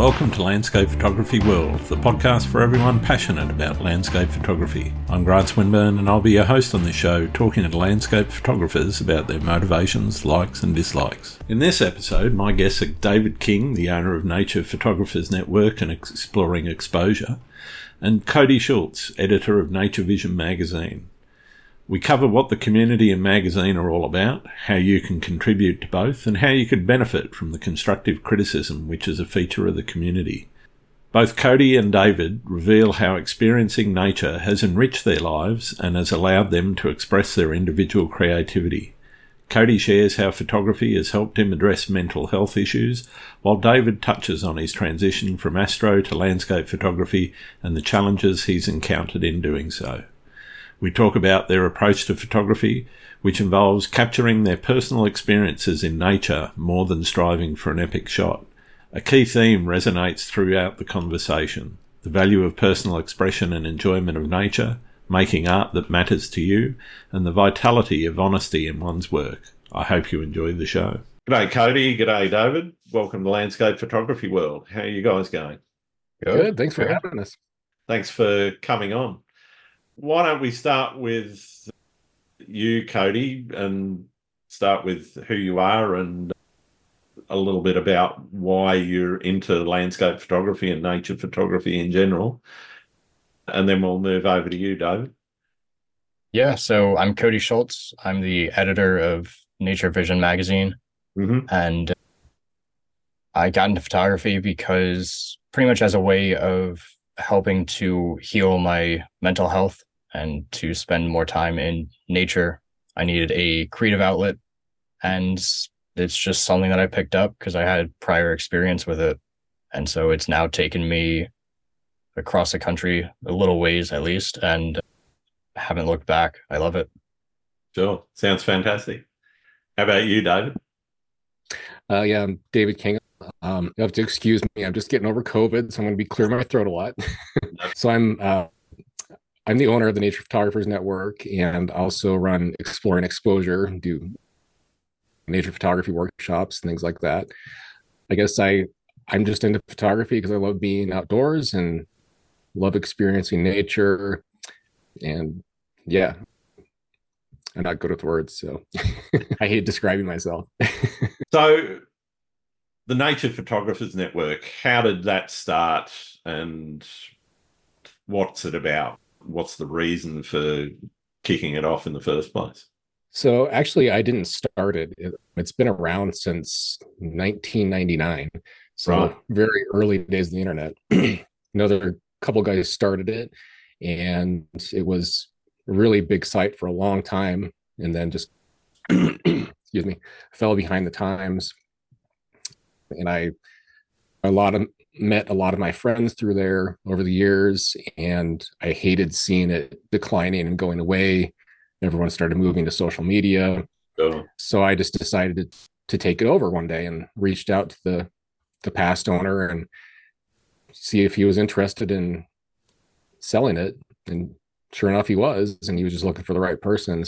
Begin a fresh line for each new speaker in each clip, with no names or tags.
Welcome to Landscape Photography World, the podcast for everyone passionate about landscape photography. I'm Grant Swinburne and I'll be your host on this show, talking to landscape photographers about their motivations, likes, and dislikes. In this episode, my guests are David Kingham, the owner of Nature Photographers Network and Exploring Exposure, and Cody Schultz, editor of Nature Vision magazine. We cover what the community and magazine are all about, how you can contribute to both, and how you could benefit from the constructive criticism which is a feature of the community. Both Cody and David reveal how experiencing nature has enriched their lives and has allowed them to express their individual creativity. Cody shares how photography has helped him address mental health issues, while David touches on his transition from astro to landscape photography and the challenges he's encountered in doing so. We talk about their approach to photography, which involves capturing their personal experiences in nature more than striving for an epic shot. A key theme resonates throughout the conversation the value of personal expression and enjoyment of nature, making art that matters to you, and the vitality of honesty in one's work. I hope you enjoyed the show. G'day, Cody. G'day, David. Welcome to Landscape Photography World. How are you guys going?
Good. Good. Thanks for having us.
Thanks for coming on why don't we start with you, Cody, and start with who you are and a little bit about why you're into landscape photography and nature photography in general. And then we'll move over to you, David.
Yeah, so I'm Cody Schultz. I'm the editor of Nature Vision magazine. Mm-hmm. And I got into photography because pretty much as a way of helping to heal my mental health and to spend more time in nature. I needed a creative outlet. And it's just something that I picked up because I had prior experience with it. And so it's now taken me across the country a little ways at least and haven't looked back. I love it.
Sure. Sounds fantastic. How about you, David?
Uh, yeah, I'm David Kingham. Um, you have to excuse me. I'm just getting over COVID, so I'm going to be clearing my throat a lot. so I'm uh, I'm the owner of the Nature Photographers Network and also run Exploring Exposure, do nature photography workshops and things like that. I guess I I'm just into photography because I love being outdoors and love experiencing nature and yeah. I'm not good with words, so I hate describing myself.
so the Nature Photographers Network, how did that start and what's it about? What's the reason for kicking it off in the first place?
So actually, I didn't start it. it has been around since 1999. So right. very early days of the internet. Another couple guys started it, and it was a really big site for a long time, and then just excuse me, fell behind the times. And I a lot of met a lot of my friends through there over the years, and I hated seeing it declining and going away. Everyone started moving to social media. Oh. So I just decided to, to take it over one day and reached out to the the past owner and see if he was interested in selling it. And sure enough, he was, and he was just looking for the right person.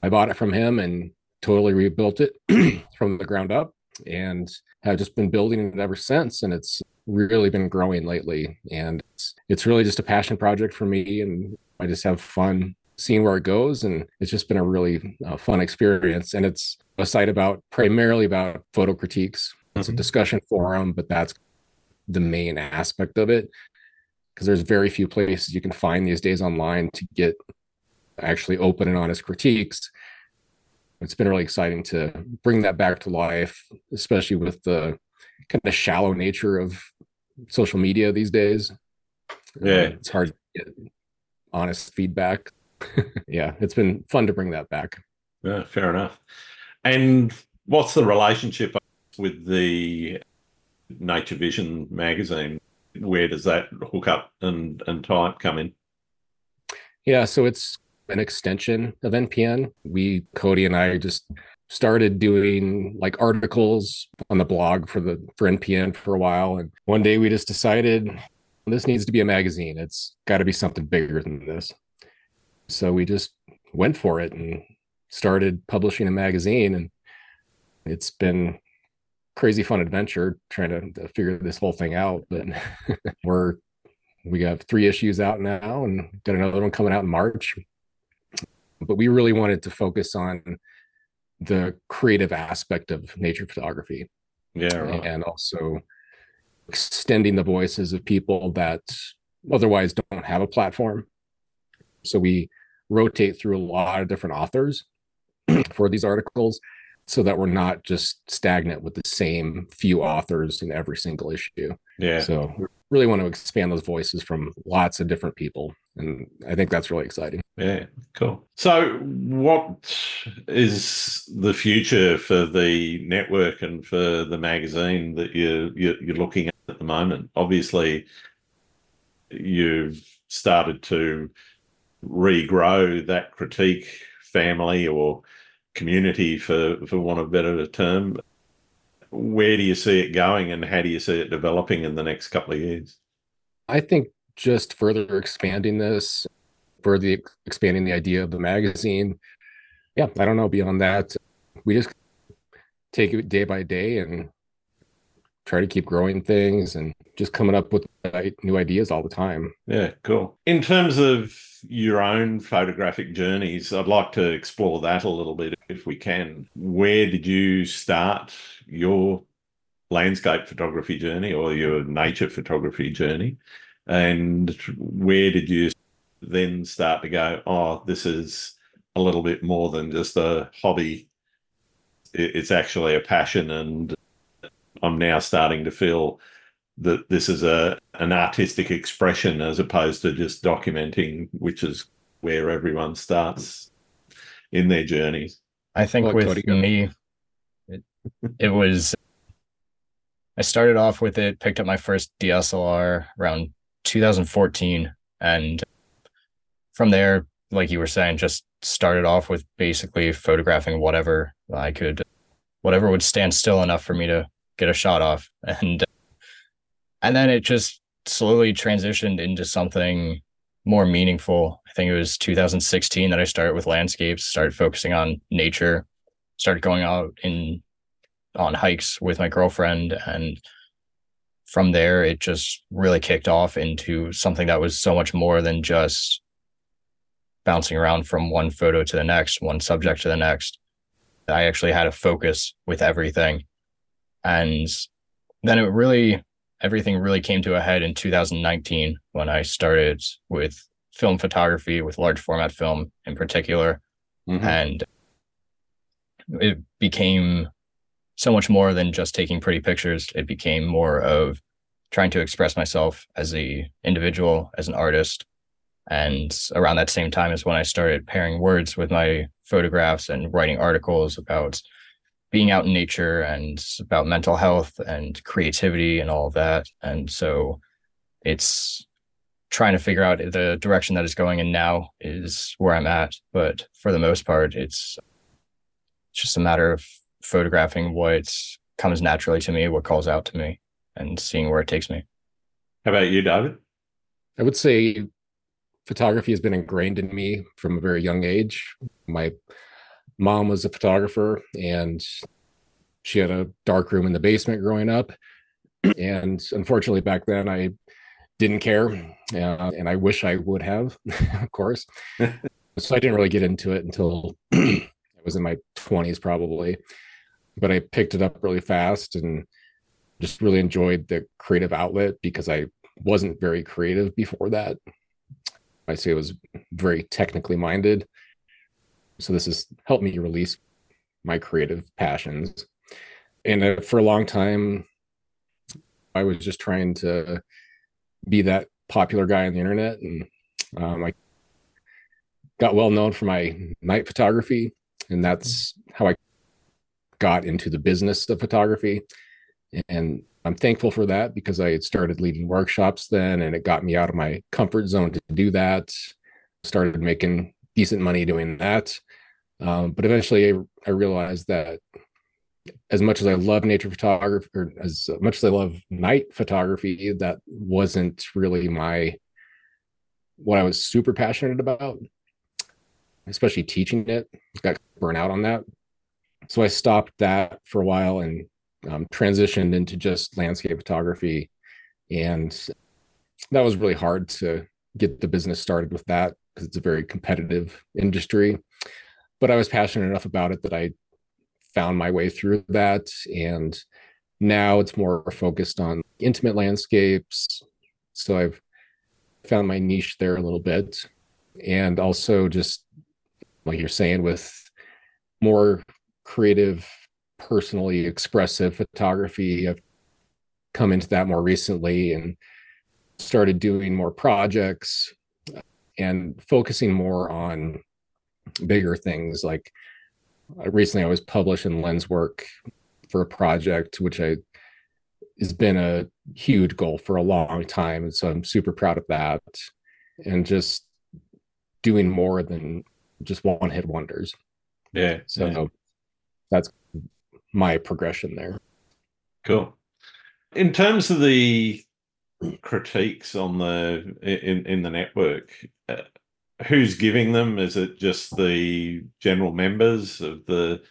I bought it from him and totally rebuilt it from the ground up and have just been building it ever since. And it's really been growing lately. And it's, it's really just a passion project for me. And I just have fun seeing where it goes. And it's just been a really uh, fun experience. And it's a site about primarily about photo critiques. It's mm-hmm. a discussion forum, but that's the main aspect of it. Because there's very few places you can find these days online to get actually open and honest critiques it's been really exciting to bring that back to life, especially with the kind of shallow nature of social media these days.
Yeah, uh,
it's hard to get honest feedback. yeah, it's been fun to bring that back.
Yeah, fair enough. And what's the relationship with the Nature Vision magazine? Where does that hook up and and type come in?
Yeah, so it's an extension of NPN. We, Cody and I, just started doing like articles on the blog for the for NPN for a while. And one day we just decided this needs to be a magazine. It's got to be something bigger than this. So we just went for it and started publishing a magazine. And it's been crazy fun adventure trying to figure this whole thing out. But we're we have three issues out now and got another one coming out in March. But we really wanted to focus on the creative aspect of nature photography.
Yeah. Right.
And also extending the voices of people that otherwise don't have a platform. So we rotate through a lot of different authors for these articles so that we're not just stagnant with the same few authors in every single issue.
Yeah.
So really want to expand those voices from lots of different people. And I think that's really exciting.
Yeah, cool. So, what is the future for the network and for the magazine that you you're, you're looking at at the moment? Obviously, you've started to regrow that critique family or community, for for want of a better term. Where do you see it going, and how do you see it developing in the next couple of years?
I think just further expanding this, further expanding the idea of the magazine. Yeah, I don't know. Beyond that, we just take it day by day and try to keep growing things and just coming up with new ideas all the time.
Yeah, cool. In terms of your own photographic journeys, I'd like to explore that a little bit if we can. Where did you start your landscape photography journey or your nature photography journey? And where did you then start to go, oh, this is a little bit more than just a hobby? It's actually a passion, and I'm now starting to feel that this is a an artistic expression as opposed to just documenting, which is where everyone starts in their journeys.
I think well, with Cody, me, it, it was. I started off with it, picked up my first DSLR around 2014, and from there, like you were saying, just started off with basically photographing whatever I could, whatever would stand still enough for me to get a shot off, and and then it just slowly transitioned into something more meaningful. I think it was 2016 that I started with landscapes, started focusing on nature, started going out in on hikes with my girlfriend and from there it just really kicked off into something that was so much more than just bouncing around from one photo to the next, one subject to the next. I actually had a focus with everything. And then it really everything really came to a head in 2019 when I started with film photography, with large format film in particular. Mm-hmm. And it became so much more than just taking pretty pictures. It became more of trying to express myself as a individual, as an artist. And around that same time is when I started pairing words with my photographs and writing articles about being out in nature and about mental health and creativity and all of that. And so it's trying to figure out the direction that it's going in now is where I'm at. But for the most part, it's, it's just a matter of photographing what comes naturally to me, what calls out to me, and seeing where it takes me.
How about you, David?
I would say photography has been ingrained in me from a very young age. My mom was a photographer and she had a dark room in the basement growing up. And unfortunately, back then I didn't care. Uh, and I wish I would have, of course. so I didn't really get into it until I was in my 20s, probably. But I picked it up really fast and just really enjoyed the creative outlet because I wasn't very creative before that. I say I was very technically minded so this has helped me release my creative passions. And uh, for a long time, I was just trying to be that popular guy on the internet, and um, I got well known for my night photography, and that's how I got into the business of photography. And I'm thankful for that because I had started leading workshops then, and it got me out of my comfort zone to do that. Started making decent money doing that. Um, but eventually, I, I, realized that as much as I love nature photography, or as much as I love night photography, that wasn't really my what I was super passionate about. Especially teaching it, got burnt out on that. So I stopped that for a while and um, transitioned into just landscape photography. And that was really hard to get the business started with that because it's a very competitive industry. But I was passionate enough about it that I found my way through that. And now it's more focused on intimate landscapes. So I've found my niche there a little bit. And also just like you're saying, with more creative, personally expressive photography, I've come into that more recently and started doing more projects and focusing more on bigger things like uh, recently I was publishing LensWork for a project which I has been a huge goal for a long time and so I'm super proud of that and just doing more than just one hit wonders.
Yeah.
So
yeah.
that's my progression there.
Cool. In terms of the critiques on the in in the network, uh, who's giving them? Is it just the general members of the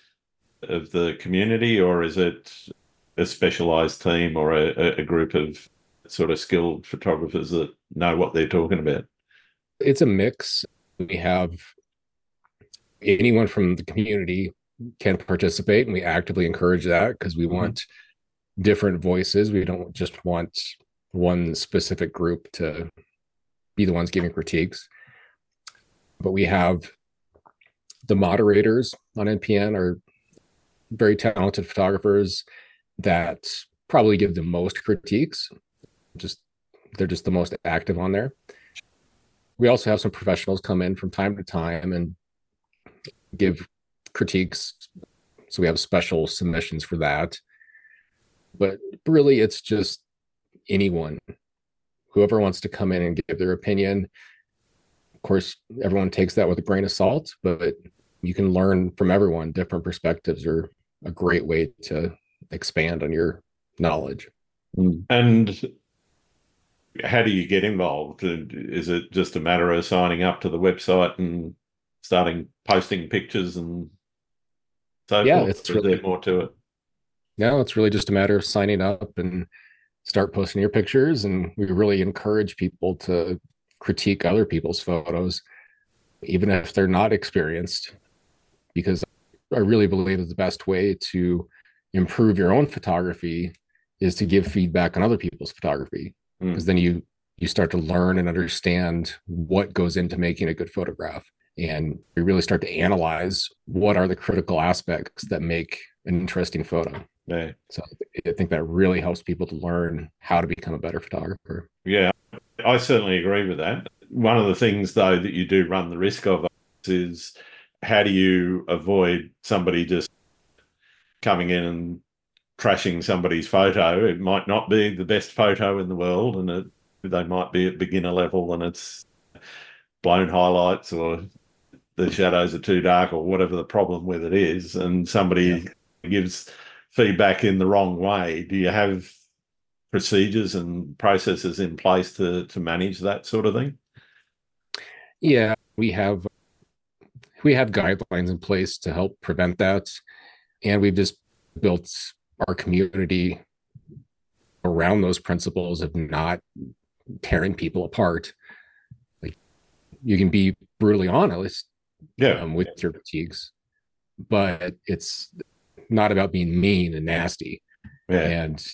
of the community, or is it a specialized team or a, a group of sort of skilled photographers that know what they're talking about?
It's a mix. We have anyone from the community can participate, and we actively encourage that because we mm-hmm. want different voices. We don't just want one specific group to be the ones giving critiques but we have the moderators on NPN are very talented photographers that probably give the most critiques. Just they're just the most active on there. We also have some professionals come in from time to time and give critiques. So we have special submissions for that. But really, it's just anyone, whoever wants to come in and give their opinion of course, everyone takes that with a grain of salt, but you can learn from everyone. Different perspectives are a great way to expand on your knowledge.
Hmm. And how do you get involved? Is it just a matter of signing up to the website and starting posting pictures and so
yeah,
forth?
it's really
more to it.
No, it's really just a matter of signing up and start posting your pictures. And we really encourage people to critique other people's photos, even if they're not experienced, because I really believe that the best way to improve your own photography is to give feedback on other people's photography because mm. then you you start to learn and understand what goes into making a good photograph and you really start to analyze what are the critical aspects that make an interesting photo
right
so i think that really helps people to learn how to become a better photographer
yeah I certainly agree with that. One of the things, though, that you do run the risk of is how do you avoid somebody just coming in and trashing somebody's photo? It might not be the best photo in the world, and it, they might be at beginner level and it's blown highlights or the shadows are too dark or whatever the problem with it is, and somebody yeah. gives feedback in the wrong way. Do you have procedures and processes in place to to manage that sort of thing?
Yeah, we have we have guidelines in place to help prevent that, and we've just built our community around those principles of not tearing people apart. Like you can be brutally honest,
yeah,
um, with your critiques, but it's not about being mean and nasty. Yeah. And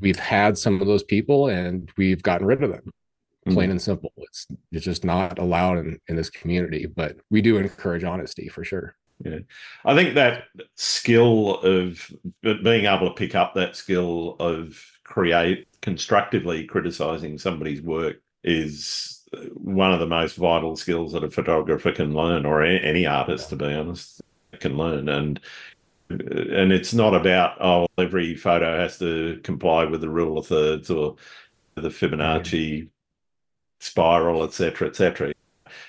we've had some of those people and we've gotten rid of them plain mm-hmm. and simple it's it's just not allowed in, in this community but we do encourage honesty for sure
yeah i think that skill of being able to pick up that skill of create constructively criticizing somebody's work is one of the most vital skills that a photographer can learn or any artist to be honest can learn and and it's not about oh every photo has to comply with the rule of thirds or the Fibonacci yeah. spiral, etc., etc.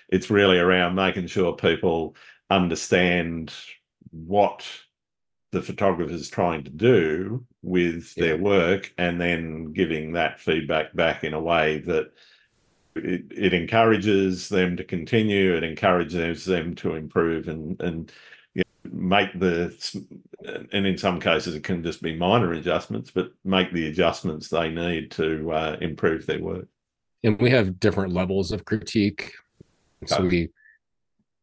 It's really around making sure people understand what the photographer is trying to do with yeah. their work, and then giving that feedback back in a way that it, it encourages them to continue, it encourages them to improve, and and make the and in some cases it can just be minor adjustments, but make the adjustments they need to uh, improve their work.
And we have different levels of critique. So we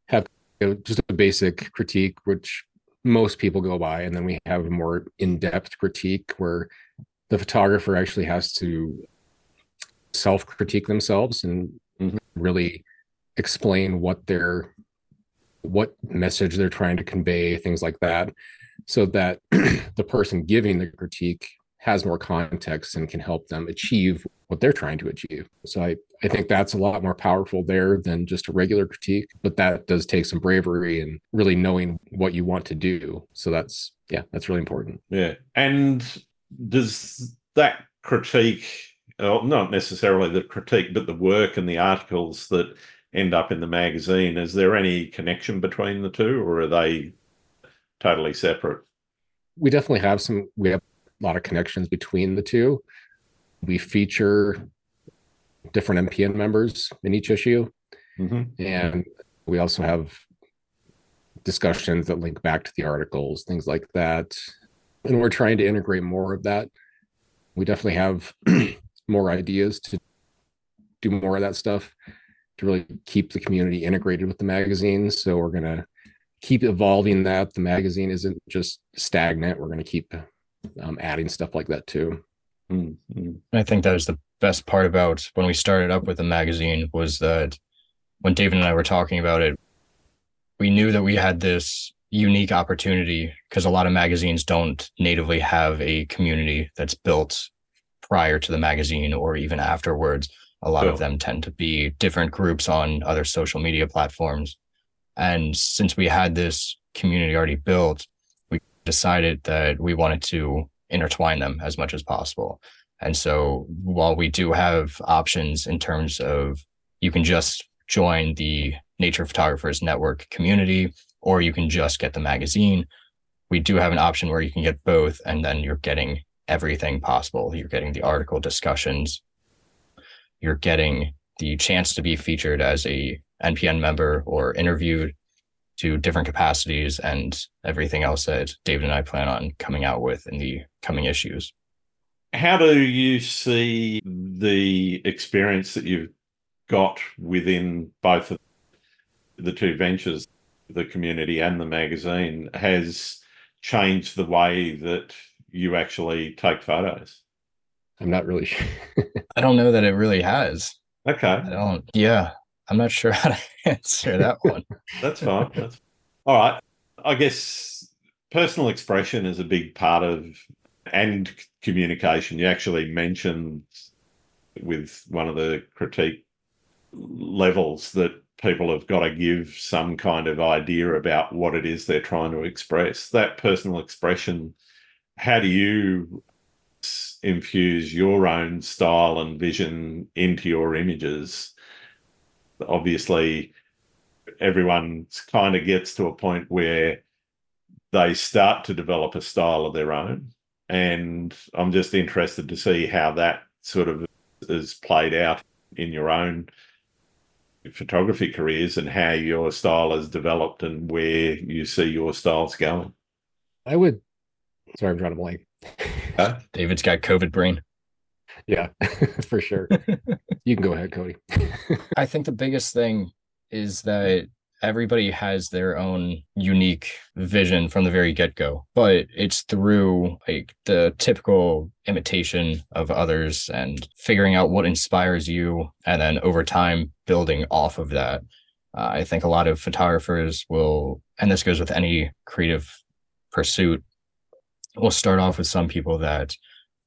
have you know, just a basic critique, which most people go by, and then we have a more in-depth critique where the photographer actually has to self-critique themselves and mm-hmm. really explain what they're what message they're trying to convey, things like that so that the person giving the critique has more context and can help them achieve what they're trying to achieve. So I, I think that's a lot more powerful there than just a regular critique, but that does take some bravery and really knowing what you want to do. So that's, yeah, that's really important.
Yeah. And does that critique, not necessarily the critique, but the work and the articles that end up in the magazine, is there any connection between the two or are they totally separate.
We definitely have some, we have a lot of connections between the two. We feature different NPN members in each issue. Mm-hmm. And we also have discussions that link back to the articles, things like that. And we're trying to integrate more of that. We definitely have more ideas to do more of that stuff to really keep the community integrated with the magazine. So we're going to keep evolving that. The magazine isn't just stagnant. We're going to keep um, adding stuff like that too.
Mm-hmm. I think that was the best part about when we started up with the magazine was that when David and I were talking about it, we knew that we had this unique opportunity because a lot of magazines don't natively have a community that's built prior to the magazine or even afterwards. A lot of them tend to be different groups on other social media platforms. And since we had this community already built, we decided that we wanted to intertwine them as much as possible. And so while we do have options in terms of you can just join the Nature Photographers Network community, or you can just get the magazine, we do have an option where you can get both, and then you're getting everything possible. You're getting the article discussions, you're getting the chance to be featured as a NPN member or interviewed to different capacities and everything else that David and I plan on coming out with in the coming issues.
How do you see the experience that you've got within both of the two ventures, the community and the magazine, has changed the way that you actually take photos?
I'm not really sure.
I don't know that it really has.
Okay.
I don't. Yeah. I'm not sure how to answer that one.
That's fine. That's all right. I guess personal expression is a big part of and communication. You actually mentioned with one of the critique levels that people have got to give some kind of idea about what it is they're trying to express. That personal expression, how do you infuse your own style and vision into your images? obviously everyone kind of gets to a point where they start to develop a style of their own. And I'm just interested to see how that sort of is played out in your own photography careers and how your style has developed and where you see your styles going.
I would, sorry, I'm drawing a blank.
Huh? David's got COVID brain.
Yeah, for sure. you can go ahead, Cody.
I think the biggest thing is that everybody has their own unique vision from the very get-go but it's through like the typical imitation of others and figuring out what inspires you and then over time building off of that uh, i think a lot of photographers will and this goes with any creative pursuit will start off with some people that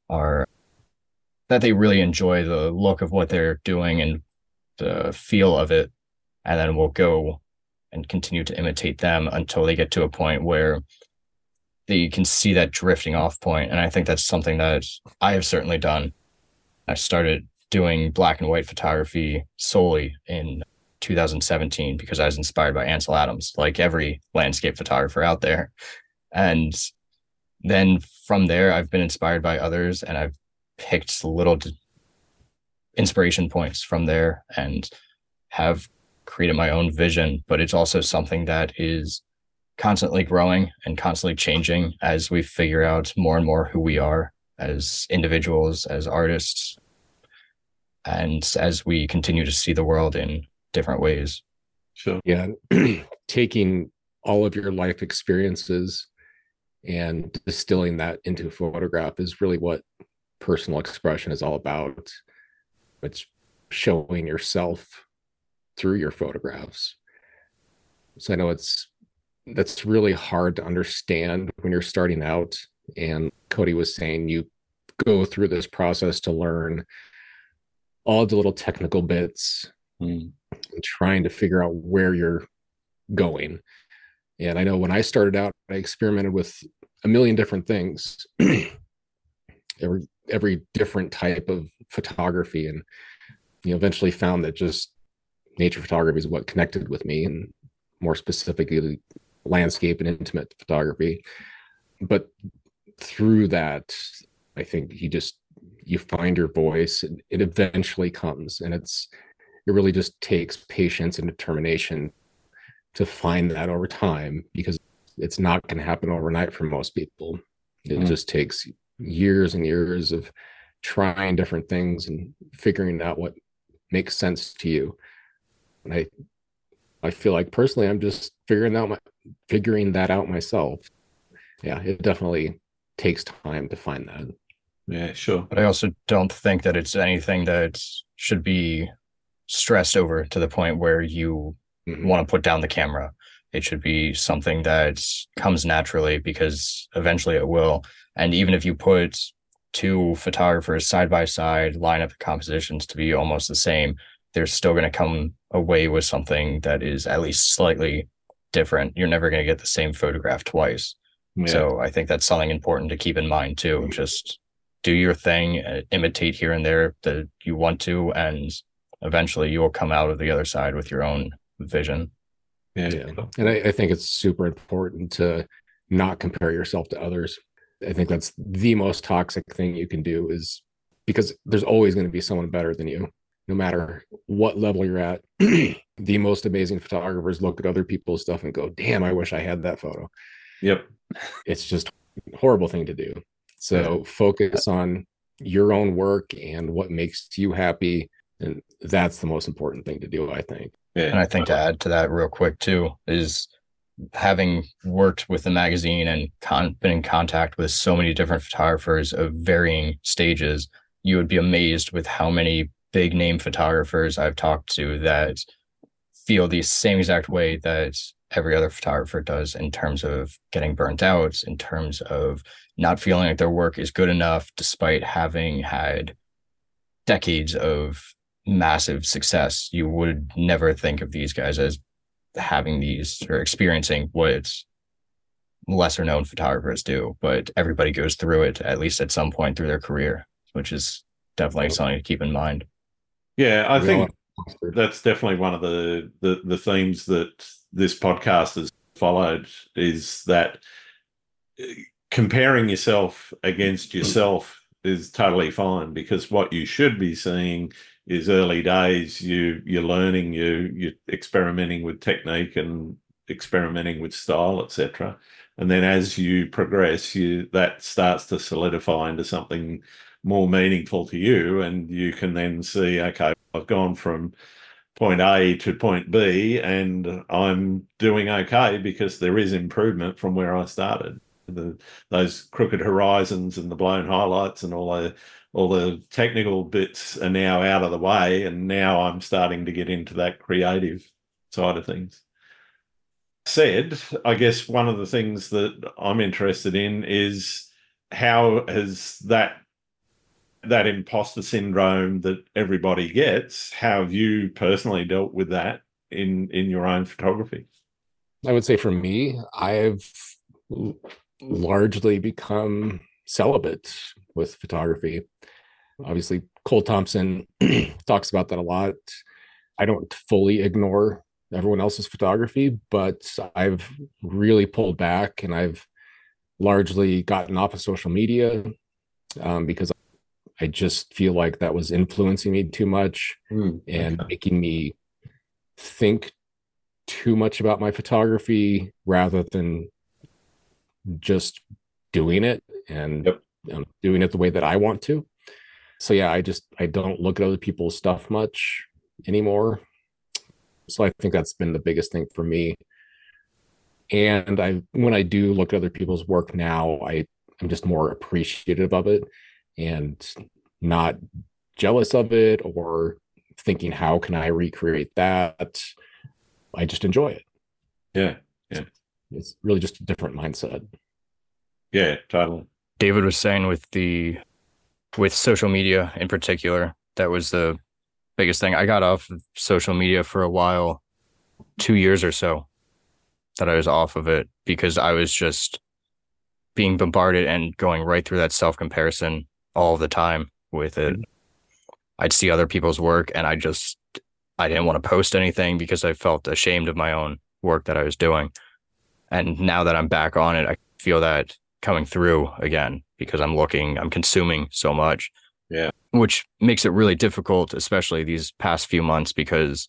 are that they really enjoy the look of what they're doing and the feel of it. And then we'll go and continue to imitate them until they get to a point where they can see that drifting off point. And i think that's something that i have certainly done. I started doing black and white photography solely in 2017 because i was inspired by ansel adams like every landscape photographer out there. And then from there i've been inspired by others and i've picked little inspiration points from there and have created my own vision, but it's also something that is constantly growing and constantly changing as we figure out more and more who we are as individuals, as artists, and as we continue to see the world in different ways.
Sure. Yeah. Taking all of your life experiences and distilling that into a photograph is really what personal expression is all about. It's showing yourself through your photographs. So I know it's that's really hard to understand when you're starting out. And Cody was saying you go through this process to learn all the little technical bits mm. and trying to figure out where you're going. And I know when I started out, I experimented with a million different things, every every different type of photography, and you know, eventually found that just nature photography is what connected with me, and more specifically, landscape and intimate photography. But through that, I think you just you find your voice, and it eventually comes, and it's it really just takes patience and determination to find that over time because it's not going to happen overnight for most people. It mm. just takes years and years of trying different things and figuring out what makes sense to you. And I I feel like personally I'm just figuring out my figuring that out myself. Yeah, it definitely takes time to find that.
Yeah, sure.
But I also don't think that it's anything that should be stressed over to the point where you mm-hmm. want to put down the camera. It should be something that comes naturally because eventually it will. And even if you put two photographers side by side, line up the compositions to be almost the same, they're still going to come away with something that is at least slightly different. You're never going to get the same photograph twice. Yeah. So I think that's something important to keep in mind too. Just do your thing, uh, imitate here and there that you want to, and eventually you will come out of the other side with your own vision.
Yeah, yeah. and I, I think it's super important to not compare yourself to others. I think that's the most toxic thing you can do is because there's always going to be someone better than you, no matter what level you're at. the most amazing photographers look at other people's stuff and go, "Damn, I wish I had that photo."
Yep,
it's just a horrible thing to do. So focus on your own work and what makes you happy and that's the most important thing to do i think
yeah. and i think to add to that real quick too is having worked with the magazine and con- been in contact with so many different photographers of varying stages you would be amazed with how many big name photographers i've talked to that feel the same exact way that every other photographer does in terms of getting burnt out in terms of not feeling like their work is good enough despite having had decades of massive success, you would never think of these guys as having these or experiencing what lesser known photographers do. But everybody goes through it at least at some point through their career, which is definitely something to keep in mind.
Yeah, I think that's definitely one of the, the the themes that this podcast has followed is that uh, comparing yourself against yourself is totally fine because what you should be seeing is early days. You you're learning, you you're experimenting with technique and experimenting with style, etc. And then as you progress, you that starts to solidify into something more meaningful to you, and you can then see, okay, I've gone from point A to point B, and I'm doing okay because there is improvement from where I started. The, those crooked horizons and the blown highlights and all the all the technical bits are now out of the way, and now I'm starting to get into that creative side of things. Said, I guess one of the things that I'm interested in is how has that that imposter syndrome that everybody gets how have you personally dealt with that in in your own photography
i would say for me i've largely become celibate with photography. Obviously, Cole Thompson talks about that a lot. I don't fully ignore everyone else's photography, but I've really pulled back and I've largely gotten off of social media um, because I just feel like that was influencing me too much mm, and making me think too much about my photography rather than just doing it and yep. um, doing it the way that I want to. So yeah, I just I don't look at other people's stuff much anymore. So I think that's been the biggest thing for me. And I when I do look at other people's work now, I I'm just more appreciative of it and not jealous of it or thinking how can I recreate that. I just enjoy it.
Yeah. Yeah.
It's really just a different mindset.
Yeah, totally.
David was saying with the with social media in particular, that was the biggest thing. I got off of social media for a while, two years or so that I was off of it because I was just being bombarded and going right through that self comparison all the time with it. Mm-hmm. I'd see other people's work and I just I didn't want to post anything because I felt ashamed of my own work that I was doing. And now that I'm back on it, I feel that coming through again because I'm looking, I'm consuming so much.
Yeah.
Which makes it really difficult, especially these past few months, because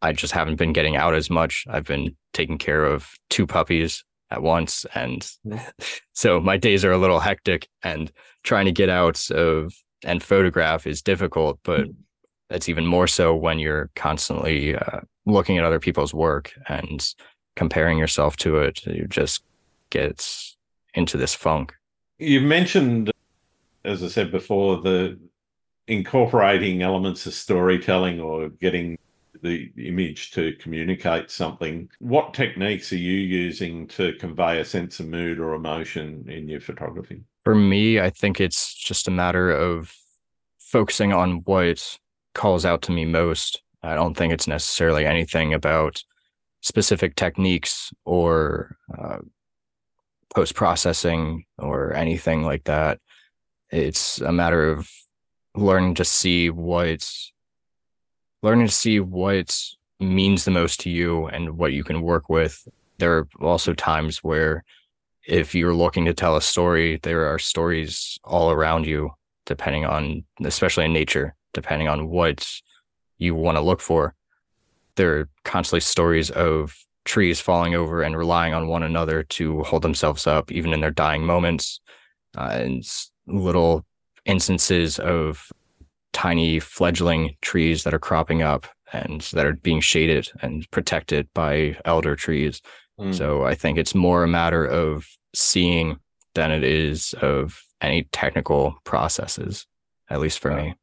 I just haven't been getting out as much. I've been taking care of two puppies at once. And so my days are a little hectic and trying to get out of and photograph is difficult, but mm. it's even more so when you're constantly uh, looking at other people's work and comparing yourself to it. You just get into this funk.
You've mentioned, as I said before, the incorporating elements of storytelling or getting the image to communicate something. What techniques are you using to convey a sense of mood or emotion in your photography?
For me, I think it's just a matter of focusing on what calls out to me most. I don't think it's necessarily anything about specific techniques or uh, post processing or anything like that. It's a matter of learning to see what learning to see what means the most to you and what you can work with. There are also times where if you're looking to tell a story, there are stories all around you, depending on, especially in nature, depending on what you want to look for. There are constantly stories of trees falling over and relying on one another to hold themselves up, even in their dying moments, uh, and little instances of tiny fledgling trees that are cropping up and that are being shaded and protected by elder trees. Mm. So I think it's more a matter of seeing than it is of any technical processes, at least for me.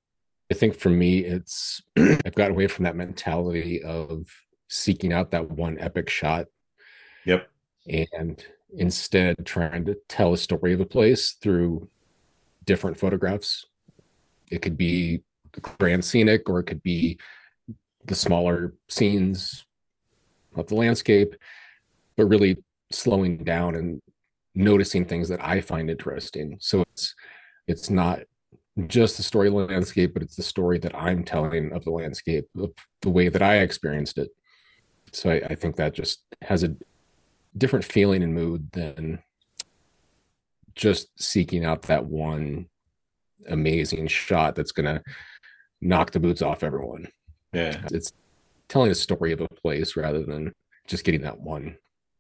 I think for me, it's I've gotten away from that mentality of seeking out that one epic shot.
Yep.
And instead trying to tell a story of a place through different photographs it could be grand scenic or it could be the smaller scenes of the landscape but really slowing down and noticing things that i find interesting so it's it's not just the story landscape but it's the story that i'm telling of the landscape of the way that i experienced it so I, I think that just has a different feeling and mood than just seeking out that one amazing shot that's going to knock the boots off everyone.
Yeah.
It's telling a story of a place rather than just getting that one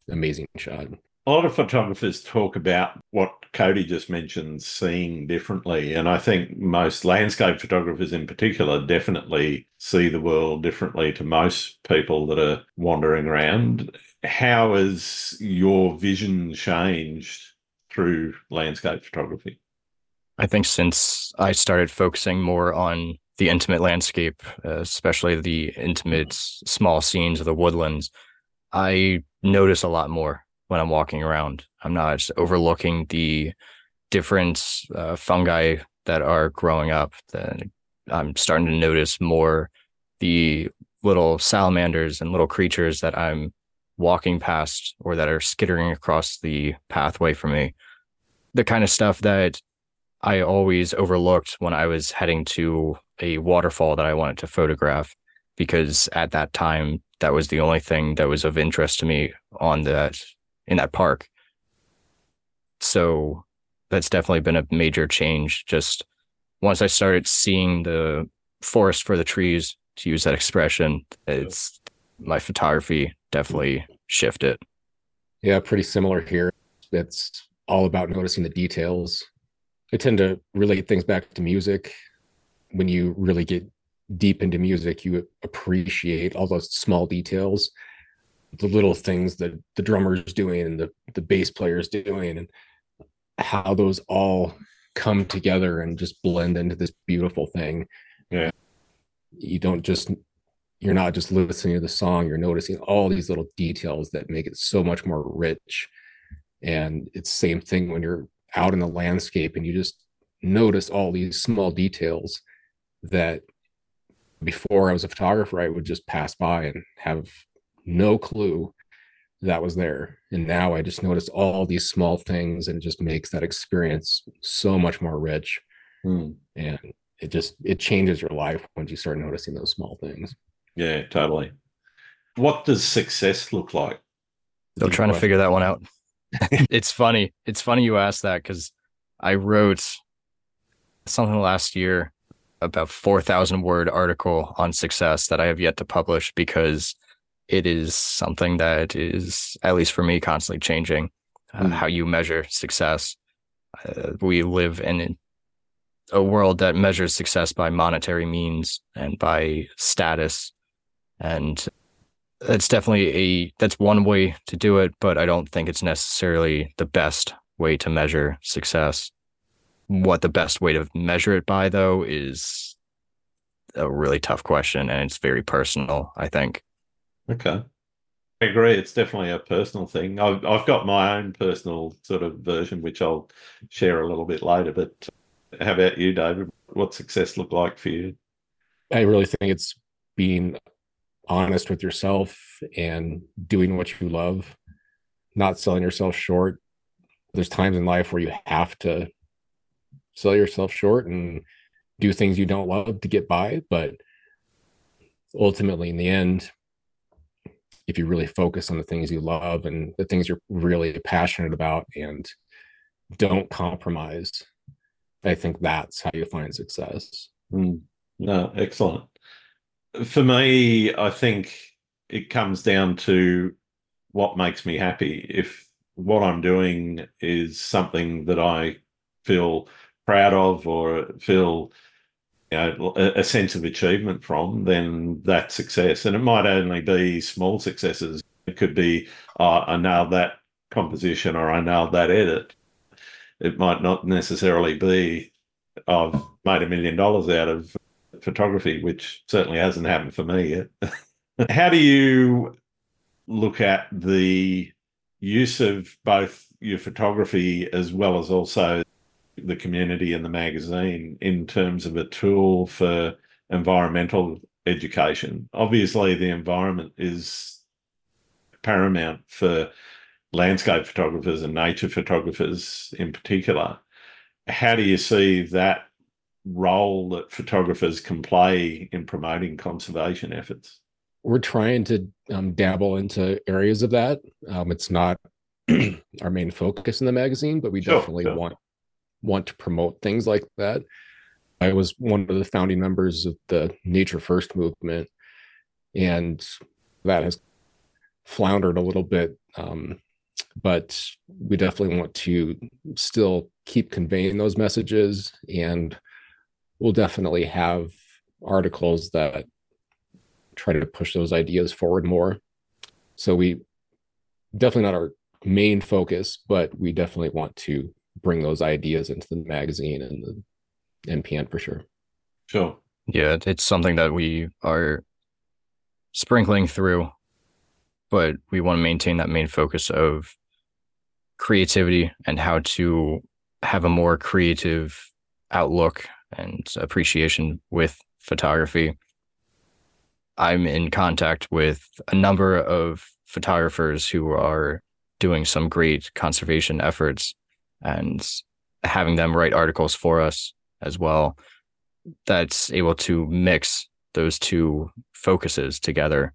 amazing shot.
A lot of photographers talk about what Cody just mentioned, seeing differently. And I think most landscape photographers in particular definitely see the world differently to most people that are wandering around. How has your vision changed through landscape photography?
I think since I started focusing more on the intimate landscape, uh, especially the intimate small scenes of the woodlands, I notice a lot more when I'm walking around. I'm not overlooking the different uh, fungi that are growing up. Then I'm starting to notice more the little salamanders and little creatures that I'm walking past or that are skittering across the pathway for me. The kind of stuff that I always overlooked when I was heading to a waterfall that I wanted to photograph because at that time that was the only thing that was of interest to me on that in that park. So that's definitely been a major change just once I started seeing the forest for the trees to use that expression it's my photography definitely shifted.
Yeah, pretty similar here. It's all about noticing the details. I tend to relate things back to music. When you really get deep into music, you appreciate all those small details, the little things that the drummer's doing and the, the bass player's doing, and how those all come together and just blend into this beautiful thing.
Yeah.
You don't just you're not just listening to the song, you're noticing all these little details that make it so much more rich. And it's same thing when you're out in the landscape and you just notice all these small details that before I was a photographer, I would just pass by and have no clue that was there. And now I just notice all these small things and it just makes that experience so much more rich.
Hmm.
And it just it changes your life once you start noticing those small things.
Yeah, totally. What does success look like?
Still trying to figure that one out. it's funny. It's funny you asked that because I wrote something last year about 4,000 word article on success that I have yet to publish because it is something that is, at least for me, constantly changing uh, mm. how you measure success. Uh, we live in a world that measures success by monetary means and by status. And that's definitely a, that's one way to do it, but I don't think it's necessarily the best way to measure success. What the best way to measure it by, though, is a really tough question and it's very personal, I think.
Okay. I agree. It's definitely a personal thing. I've, I've got my own personal sort of version, which I'll share a little bit later. But how about you, David? What success look like for you?
I really think it's being honest with yourself and doing what you love, not selling yourself short. There's times in life where you have to sell yourself short and do things you don't love to get by. But ultimately, in the end, if you really focus on the things you love and the things you're really passionate about and don't compromise, I think that's how you find success.
Mm. No, excellent. For me, I think it comes down to what makes me happy. If what I'm doing is something that I feel proud of or feel you know, a, sense of achievement from, then that's success. And it might only be small successes. It could be, oh, I nailed that composition or I nailed that edit. It might not necessarily be, I've made a million dollars out of photography, which certainly hasn't happened for me yet. How do you look at the use of both your photography as well as also the community and the magazine in terms of a tool for environmental education. Obviously, the environment is paramount for landscape photographers and nature photographers in particular. How do you see that role that photographers can play in promoting conservation efforts?
We're trying to um, dabble into areas of that. Um, it's not our main focus in the magazine, but we sure, definitely sure. want want to promote things like that. I was one of the founding members of the Nature First movement, and that has floundered a little bit. Um, but we definitely want to still keep conveying those messages, and we'll definitely have articles that try to push those ideas forward more. So we definitely not our main focus, but we definitely want to bring those ideas into the magazine and the NPN for sure.
Sure.
Yeah, it's something that we are sprinkling through, but we want to maintain that main focus of creativity and how to have a more creative outlook and appreciation with photography. I'm in contact with a number of photographers who are doing some great conservation efforts and having them write articles for us as well that's able to mix those two focuses together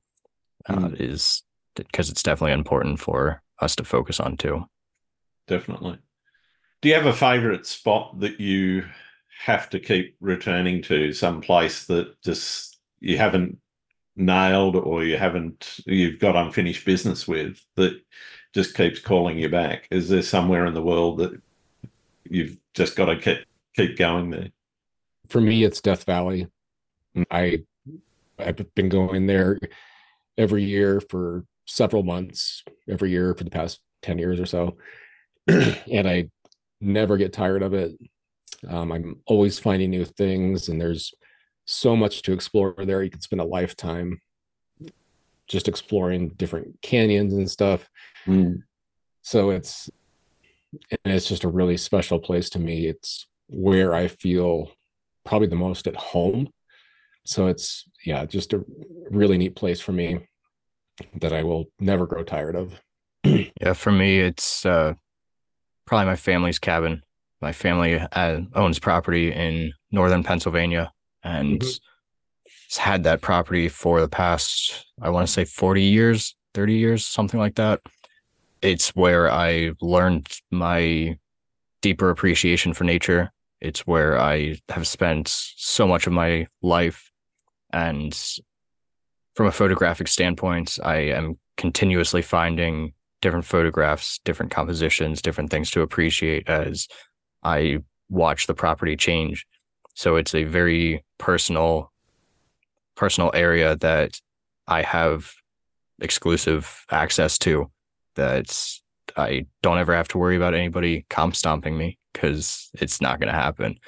uh, mm. is because it's definitely important for us to focus on too.
Definitely. Do you have a favorite spot that you have to keep returning to? Some place that just you haven't nailed or you haven't you've got unfinished business with that just keeps calling you back? Is there somewhere in the world that you've just got to keep keep going there?
For me, it's Death Valley. I I've been going there every year for several months, every year for the past 10 years or so. and I never get tired of it. Um, I'm always finding new things, and there's so much to explore there. You could spend a lifetime just exploring different canyons and stuff. Mm. So it's and it's just a really special place to me. It's where I feel probably the most at home. So it's yeah, just a really neat place for me that I will never grow tired of.
yeah, for me, it's uh, probably my family's cabin. My family uh, owns property in northern Pennsylvania and mm-hmm. Has had that property for the past, I want to say 40 years, 30 years, something like that. It's where I learned my deeper appreciation for nature. It's where I have spent so much of my life. And from a photographic standpoint, I am continuously finding different photographs, different compositions, different things to appreciate as I watch the property change. So it's a very personal, personal area that I have exclusive access to. That I don't ever have to worry about anybody comp stomping me because it's not going to happen.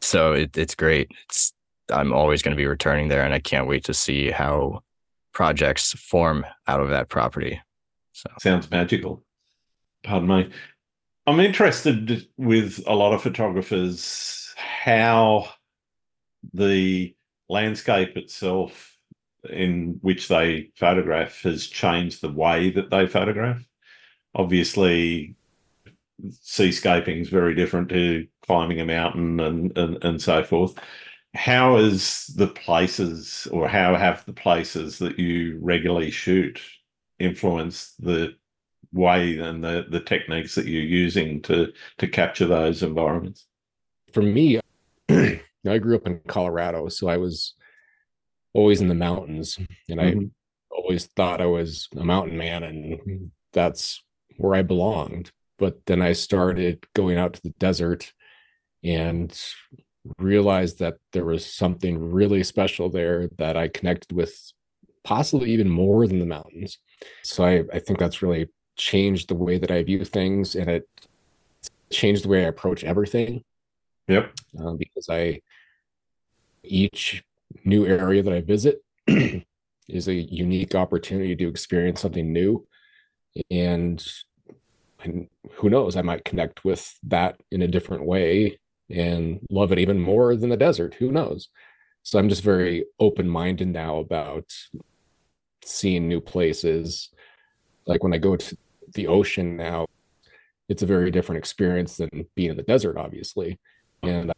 So it, it's great. It's I'm always going to be returning there, and I can't wait to see how projects form out of that property. So
sounds magical. Pardon me. I'm interested with a lot of photographers how the landscape itself in which they photograph has changed the way that they photograph. Obviously, seascaping is very different to climbing a mountain and, and, and so forth how is the places or how have the places that you regularly shoot influenced the way and the, the techniques that you're using to to capture those environments
for me i grew up in colorado so i was always in the mountains and mm-hmm. i always thought i was a mountain man and that's where i belonged but then i started going out to the desert and realized that there was something really special there that I connected with possibly even more than the mountains. So I, I think that's really changed the way that I view things and it changed the way I approach everything.
Yep.
Uh, because I, each new area that I visit is a unique opportunity to experience something new. And, and who knows, I might connect with that in a different way and love it even more than the desert. Who knows? So I'm just very open minded now about seeing new places. Like when I go to the ocean now, it's a very different experience than being in the desert, obviously. And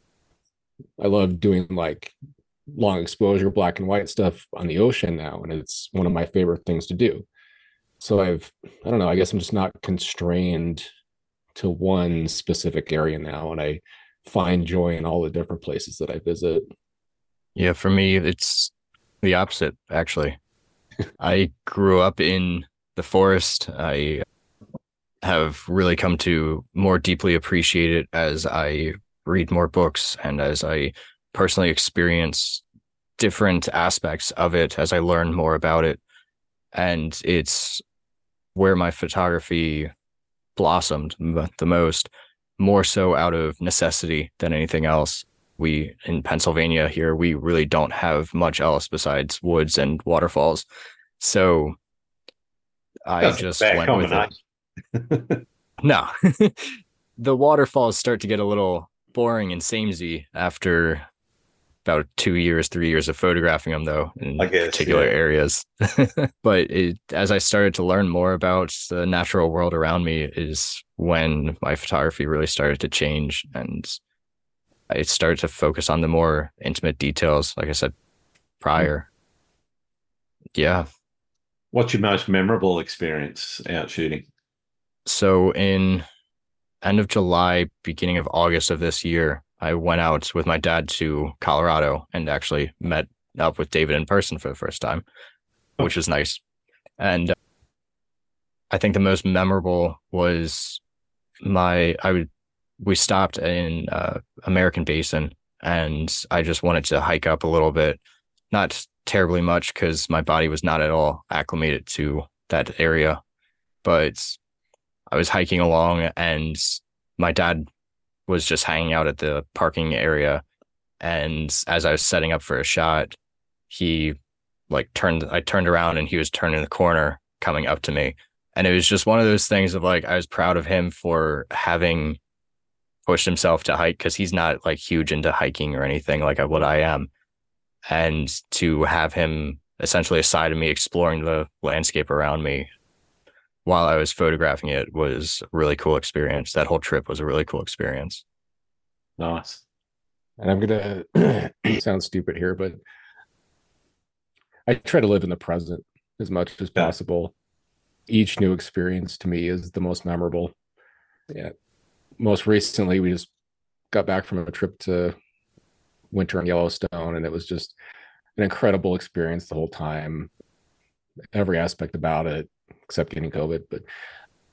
I love doing like long exposure black and white stuff on the ocean now. And it's one of my favorite things to do. So I've, I don't know, I guess I'm just not constrained to one specific area now. And I, find joy in all the different places that I visit.
Yeah, for me, it's the opposite, actually. I grew up in the forest. I have really come to more deeply appreciate it as I read more books and as I personally experience different aspects of it as I learn more about it. And it's where my photography blossomed the most more so out of necessity than anything else. We in Pennsylvania here, we really don't have much else besides woods and waterfalls. So I That's just went with it. no, the waterfalls start to get a little boring and samey after about two years, three years of photographing them, though, in guess, particular yeah. areas. but it, as I started to learn more about the natural world around me, is when my photography really started to change, and I started to focus on the more intimate details. Like I said prior, yeah.
What's your most memorable experience out shooting?
So in end of July, beginning of August of this year, I went out with my dad to Colorado and actually met up with David in person for the first time, which was nice. And uh, I think the most memorable was my I would we stopped in uh, American Basin and I just wanted to hike up a little bit, not terribly much because my body was not at all acclimated to that area, but I was hiking along and my dad was just hanging out at the parking area and as I was setting up for a shot, he like turned I turned around and he was turning the corner coming up to me. And it was just one of those things of like I was proud of him for having pushed himself to hike because he's not like huge into hiking or anything like what I am. And to have him essentially aside of me exploring the landscape around me while I was photographing it was a really cool experience. That whole trip was a really cool experience.
Nice.
And I'm gonna sound stupid here, but I try to live in the present as much as possible. Each new experience to me is the most memorable. Yeah. Most recently, we just got back from a trip to winter in Yellowstone, and it was just an incredible experience the whole time. Every aspect about it, except getting COVID, but it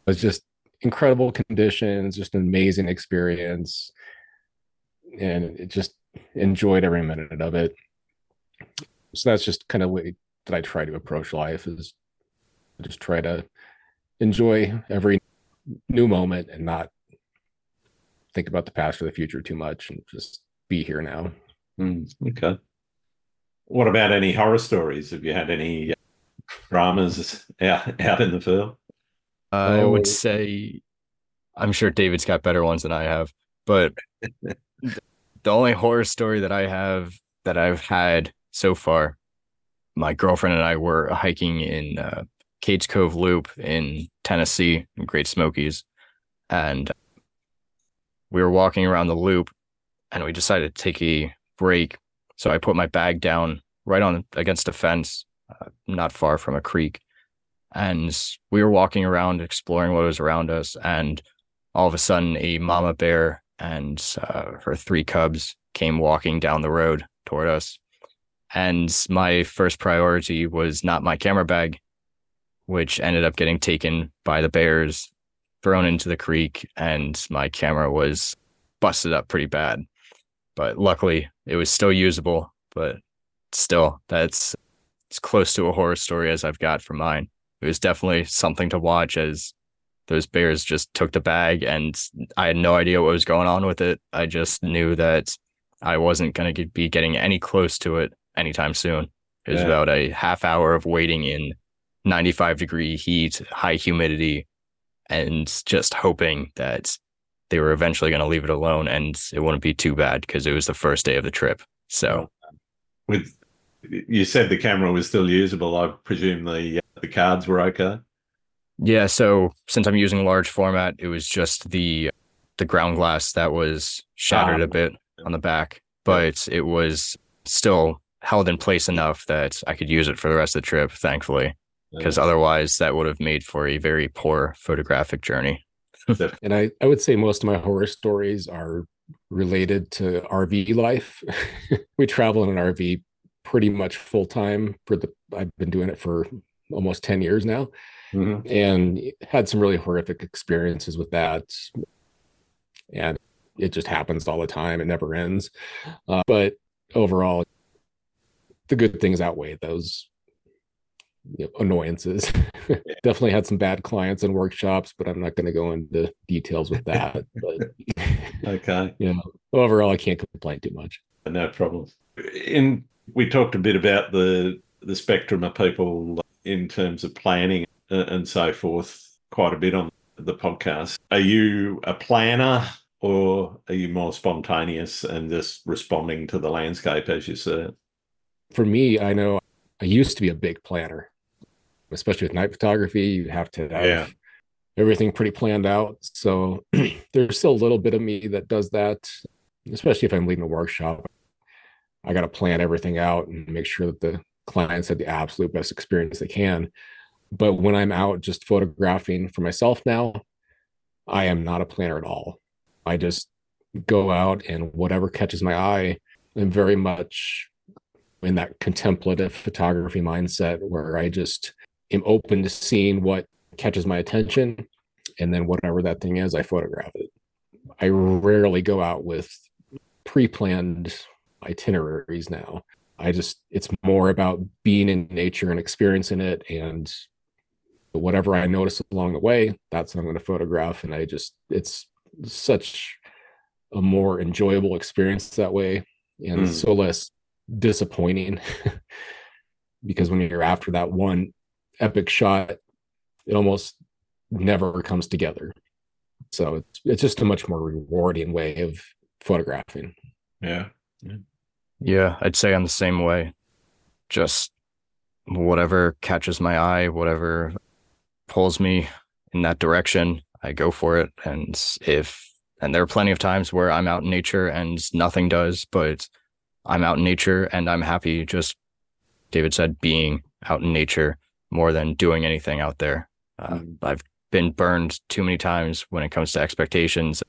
was just incredible conditions, just an amazing experience and it just enjoyed every minute of it. So that's just kind of way that I try to approach life is just try to enjoy every new moment and not think about the past or the future too much and just be here now.
Mm, okay. What about any horror stories? Have you had any dramas out out in the field?
I would oh. say, I'm sure David's got better ones than I have, but the only horror story that I have that I've had so far, my girlfriend and I were hiking in uh, Cades Cove Loop in Tennessee, in Great Smokies, and we were walking around the loop, and we decided to take a break. So I put my bag down right on against a fence, uh, not far from a creek, and we were walking around exploring what was around us, and all of a sudden, a mama bear and uh, her three cubs came walking down the road toward us. And my first priority was not my camera bag, which ended up getting taken by the bears, thrown into the creek, and my camera was busted up pretty bad. But luckily, it was still usable. But still, that's as close to a horror story as I've got for mine. It was definitely something to watch as those bears just took the bag and I had no idea what was going on with it. I just knew that I wasn't going to be getting any close to it anytime soon. It was yeah. about a half hour of waiting in 95 degree heat, high humidity, and just hoping that they were eventually going to leave it alone and it wouldn't be too bad because it was the first day of the trip. So,
with you said the camera was still usable, I presume the the cards were okay.
Yeah, so since I'm using large format, it was just the the ground glass that was shattered um, a bit on the back, but it was still held in place enough that I could use it for the rest of the trip, thankfully, because otherwise that would have made for a very poor photographic journey.
and I, I would say most of my horror stories are related to RV life. we travel in an RV pretty much full time for the I've been doing it for almost 10 years now mm-hmm. and had some really horrific experiences with that. And it just happens all the time. It never ends. Uh, but overall, the good things outweigh those you know, annoyances. Definitely had some bad clients and workshops, but I'm not going to go into details with that. But
okay,
yeah, overall, I can't complain too much.
No problem. In we talked a bit about the the spectrum of people in terms of planning and so forth quite a bit on the podcast. Are you a planner or are you more spontaneous and just responding to the landscape as you see it?
For me, I know I used to be a big planner, especially with night photography. You have to have yeah. everything pretty planned out. So there's still a little bit of me that does that, especially if I'm leading a workshop. I got to plan everything out and make sure that the clients have the absolute best experience they can. But when I'm out just photographing for myself now, I am not a planner at all. I just go out and whatever catches my eye, I'm very much in that contemplative photography mindset where I just am open to seeing what catches my attention. And then whatever that thing is, I photograph it. I rarely go out with pre planned itineraries now. I just, it's more about being in nature and experiencing it. And whatever I notice along the way, that's what I'm going to photograph. And I just, it's such a more enjoyable experience that way and mm. so less disappointing because when you're after that one epic shot, it almost never comes together. So it's, it's just a much more rewarding way of photographing.
Yeah.
yeah. Yeah, I'd say I'm the same way. Just whatever catches my eye, whatever pulls me in that direction, I go for it. And if, and there are plenty of times where I'm out in nature and nothing does, but I'm out in nature and I'm happy just, David said, being out in nature more than doing anything out there. Uh. I've been burned too many times when it comes to expectations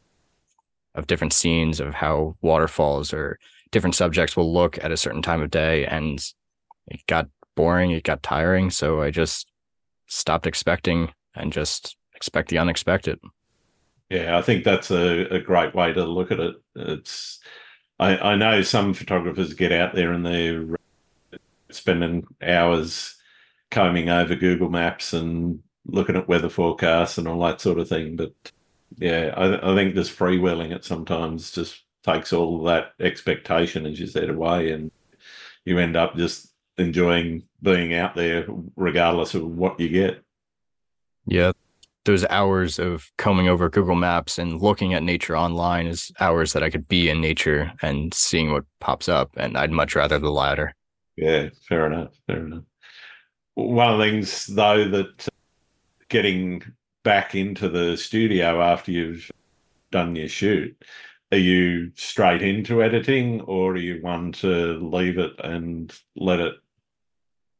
of different scenes of how waterfalls or different subjects will look at a certain time of day and it got boring it got tiring. So i just stopped expecting and just expect the unexpected.
Yeah i think that's a, a great way to look at it. It's I, I know some photographers get out there and they're spending hours combing over google maps and looking at weather forecasts and all that sort of thing. But yeah i, I think just freewheeling it sometimes just takes all that expectation, as you said, away, and you end up just enjoying being out there, regardless of what you get.
Yeah, those hours of combing over Google Maps and looking at nature online is hours that I could be in nature and seeing what pops up, and I'd much rather the latter.
Yeah, fair enough. Fair enough. One of the things, though, that uh, getting back into the studio after you've done your shoot are you straight into editing or are you one to leave it and let it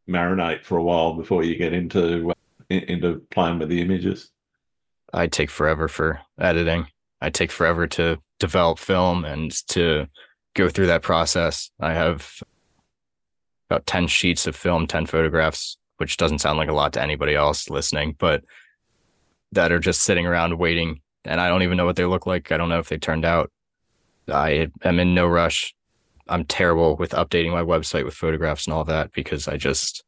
marinate for a while before you get into uh, into playing with the images?
I take forever for editing. I take forever to develop film and to go through that process. I have about 10 sheets of film 10 photographs which doesn't sound like a lot to anybody else listening but that are just sitting around waiting and i don't even know what they look like. I don't know if they turned out I am in no rush. I'm terrible with updating my website with photographs and all that because I just,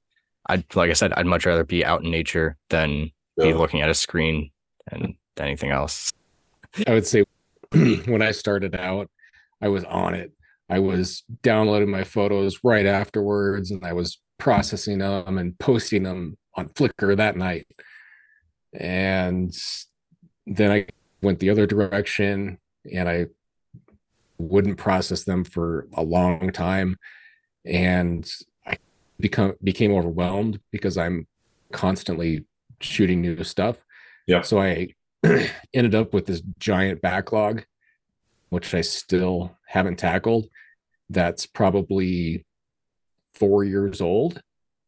I like I said, I'd much rather be out in nature than yeah. be looking at a screen and anything else.
I would say when I started out, I was on it. I was downloading my photos right afterwards and I was processing them and posting them on Flickr that night. And then I went the other direction and I wouldn't process them for a long time. And i become became overwhelmed because i'm constantly shooting new stuff.
Yeah.
So i ended up with this giant backlog which i still haven't tackled that's probably four years old.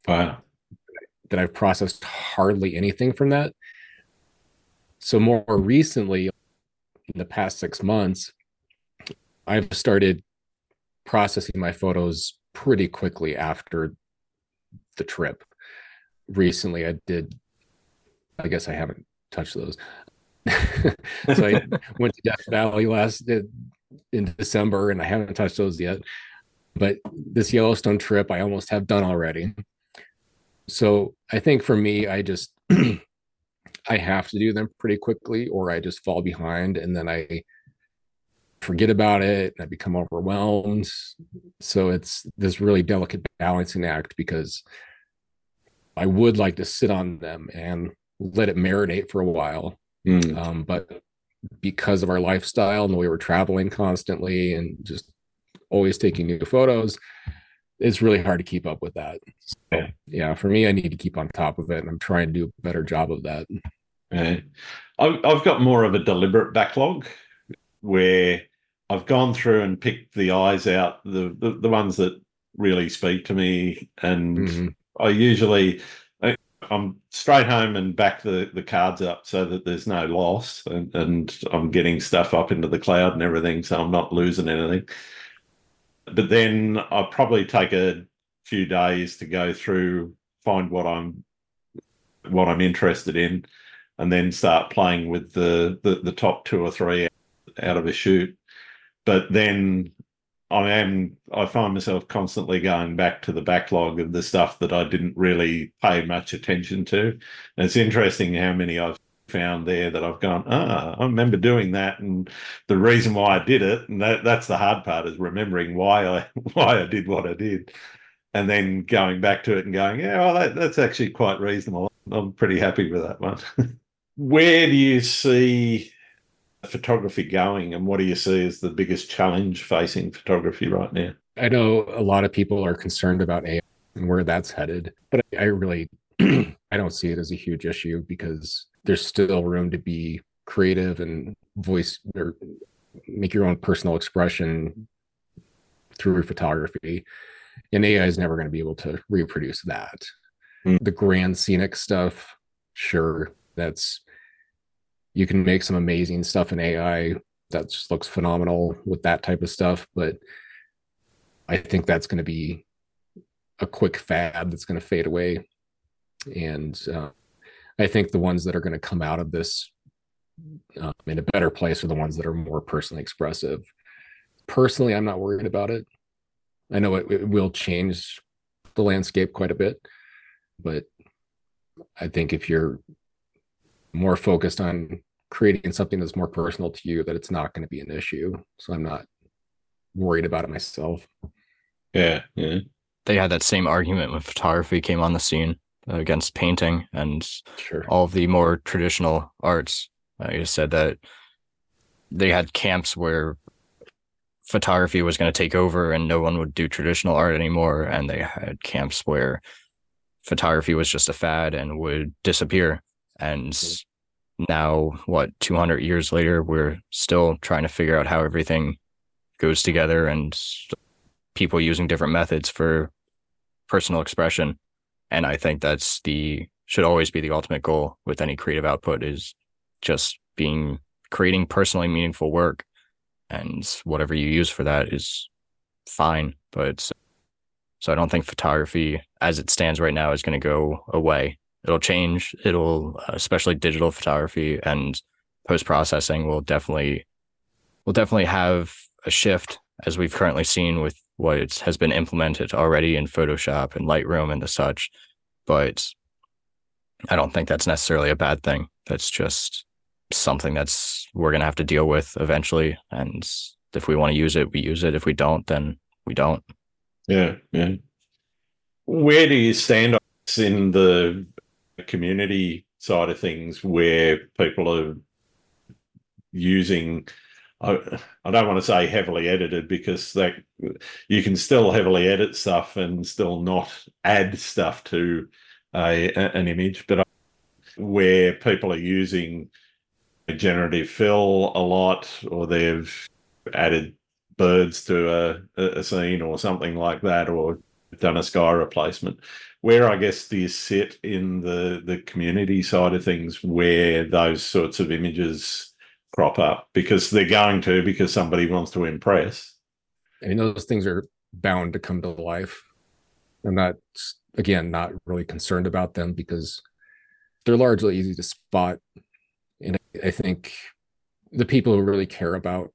Wow.
That i've processed hardly anything from that. So more recently in the past six months I've started processing my photos pretty quickly after the trip. Recently, I did, I guess I haven't touched those. so I went to Death Valley last uh, in December and I haven't touched those yet. But this Yellowstone trip, I almost have done already. So I think for me, I just, I have to do them pretty quickly or I just fall behind and then I forget about it and I become overwhelmed. So it's this really delicate balancing act because I would like to sit on them and let it marinate for a while. Mm. Um, but because of our lifestyle and the way we're traveling constantly and just always taking new photos, it's really hard to keep up with that. So, yeah, for me, I need to keep on top of it, and I'm trying to do a better job of that.
Yeah. I've got more of a deliberate backlog where I've gone through and picked the eyes out, the the, the ones that really speak to me, and mm-hmm. I usually I'm straight home and back the, the cards up so that there's no loss, and, and I'm getting stuff up into the cloud and everything, so I'm not losing anything. But then I'll probably take a few days to go through, find what I'm what I'm interested in, and then start playing with the the, the top two or three out of a shoot. But then I am I find myself constantly going back to the backlog of the stuff that I didn't really pay much attention to. And it's interesting how many I've found there that I've gone, ah, I remember doing that and the reason why I did it. And that, that's the hard part is remembering why I why I did what I did. And then going back to it and going, yeah, well, that, that's actually quite reasonable. I'm pretty happy with that one. Where do you see photography going and what do you see as the biggest challenge facing photography right now?
I know a lot of people are concerned about AI and where that's headed, but I really I don't see it as a huge issue because there's still room to be creative and voice or make your own personal expression through photography. And AI is never going to be able to reproduce that. Mm. The grand scenic stuff, sure, that's you can make some amazing stuff in AI that just looks phenomenal with that type of stuff. But I think that's going to be a quick fad that's going to fade away. And uh, I think the ones that are going to come out of this um, in a better place are the ones that are more personally expressive. Personally, I'm not worried about it. I know it, it will change the landscape quite a bit, but I think if you're more focused on creating something that's more personal to you that it's not going to be an issue. So i'm not worried about it myself.
Yeah yeah.
They had that same argument when photography came on the scene against painting and sure. all of the more traditional arts. I just said that they had camps where photography was going to take over and no one would do traditional art anymore and they had camps where photography was just a fad and would disappear. And mm-hmm now what 200 years later we're still trying to figure out how everything goes together and people using different methods for personal expression. And i think that's the should always be the ultimate goal with any creative output is just being creating personally meaningful work. And whatever you use for that is fine but so i don't think photography as it stands right now is going to go away it'll change. It'll, uh, especially digital photography and post processing will definitely, will definitely have a shift as we've currently seen with what has been implemented already in Photoshop and Lightroom and the such. But I don't think that's necessarily a bad thing. That's just something that's we're going to have to deal with eventually. And if we want to use it, we use it. If we don't, then we don't.
Yeah. Yeah. Where do you stand in the community side of things where people are using I, I don't want to say heavily edited because that you can still heavily edit stuff and still not add stuff to a, an image, but where people are using generative fill a lot or they've added birds to a, a scene or something like that or done a sky replacement where I guess you sit in the the community side of things where those sorts of images crop up because they're going to because somebody wants to impress.
I mean, those things are bound to come to life. I'm not again not really concerned about them because they're largely easy to spot, and I think the people who really care about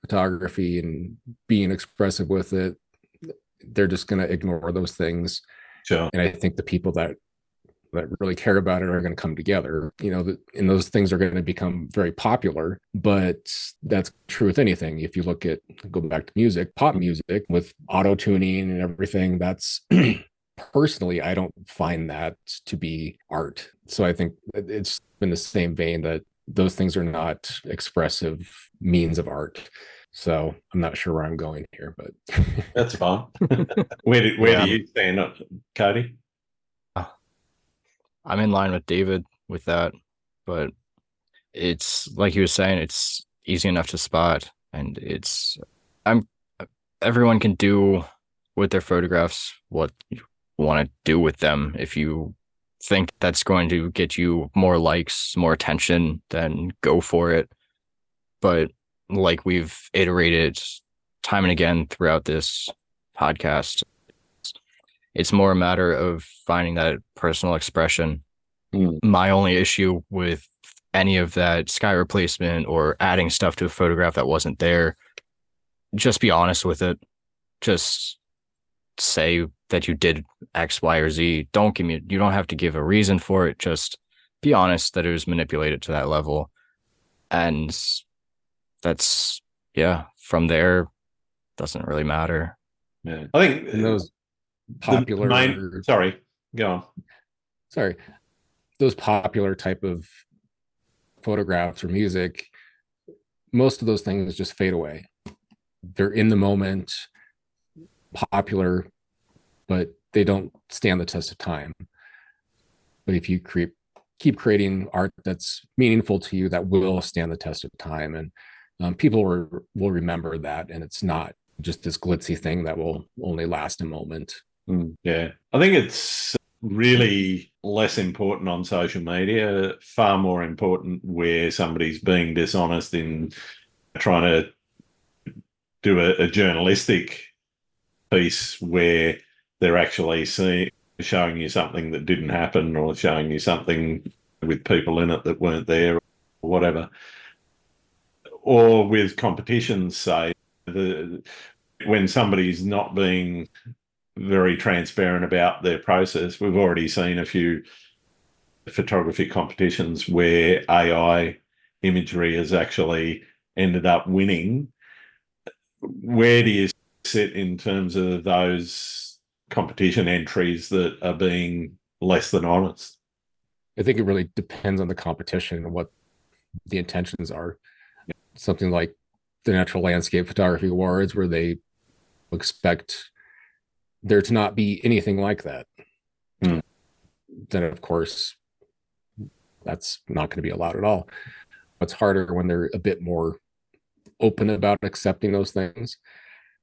photography and being expressive with it, they're just going to ignore those things And I think the people that that really care about it are going to come together. You know, and those things are going to become very popular. But that's true with anything. If you look at go back to music, pop music with auto tuning and everything, that's personally, I don't find that to be art. So I think it's in the same vein that those things are not expressive means of art. So I'm not sure where I'm going here, but
that's fine. where do, where yeah. do you stand up, Cody? Uh,
I'm in line with David with that, but it's like he was saying, it's easy enough to spot, and it's I'm everyone can do with their photographs what you want to do with them. If you think that's going to get you more likes, more attention, then go for it. But like we've iterated time and again throughout this podcast, it's more a matter of finding that personal expression. Mm. My only issue with any of that sky replacement or adding stuff to a photograph that wasn't there, just be honest with it. Just say that you did X, Y, or Z. Don't give me, you don't have to give a reason for it. Just be honest that it was manipulated to that level. And that's, yeah, from there, doesn't really matter.
Yeah. I think those uh, popular, main, sorry, go on.
Sorry. Those popular type of photographs or music, most of those things just fade away. They're in the moment, popular, but they don't stand the test of time. But if you create keep creating art that's meaningful to you that will stand the test of time and um, people will, will remember that and it's not just this glitzy thing that will only last a moment.
Mm, yeah. I think it's really less important on social media far more important where somebody's being dishonest in trying to do a, a journalistic piece where they're actually seeing showing you something that didn't happen or showing you something with people in it that weren't there or whatever or with competitions say the when somebody's not being very transparent about their process we've already seen a few photography competitions where ai imagery has actually ended up winning where do you sit in terms of those competition entries that are being less than honest?
I think it really depends on the competition and what the intentions are. Something like the Natural Landscape Photography Awards, where they expect there to not be anything like that. Hmm. Then, of course, that's not going to be allowed at all. It's harder when they're a bit more open about accepting those things.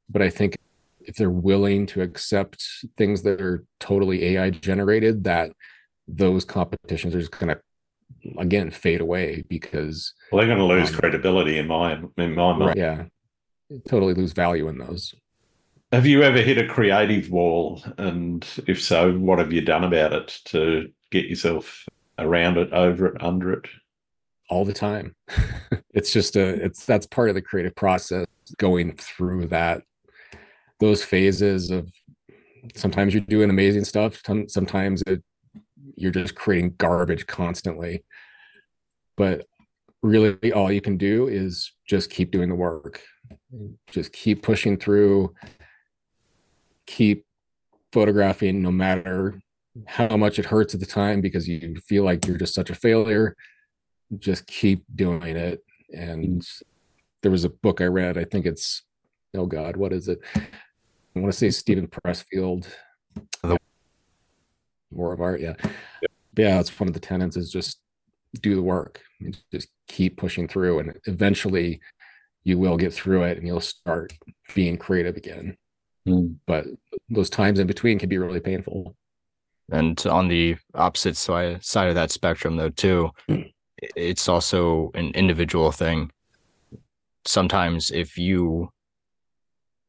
But I think if they're willing to accept things that are totally AI generated, that those competitions are just going to again fade away because
well, they're going to lose um, credibility in my in my mind. Right,
yeah, totally lose value in those.
Have you ever hit a creative wall, and if so, what have you done about it to get yourself around it, over it, under it?
All the time. it's just a it's that's part of the creative process going through that those phases of sometimes you're doing amazing stuff sometimes it, you're just creating garbage constantly. But really all you can do is just keep doing the work. Just keep pushing through. Keep photographing no matter how much it hurts at the time because you feel like you're just such a failure. Just keep doing it. And there was a book i read. I think it's oh god what is it? I want to say Steven Pressfield. The- War of Art, yeah. yeah. Yeah, that's one of the tenets is just do the work. Just keep pushing through and eventually you will get through it and you'll start being creative again. Mm. But those times in between can be really painful.
And on the opposite side side of that spectrum though too, mm. it's also an individual thing. Sometimes if you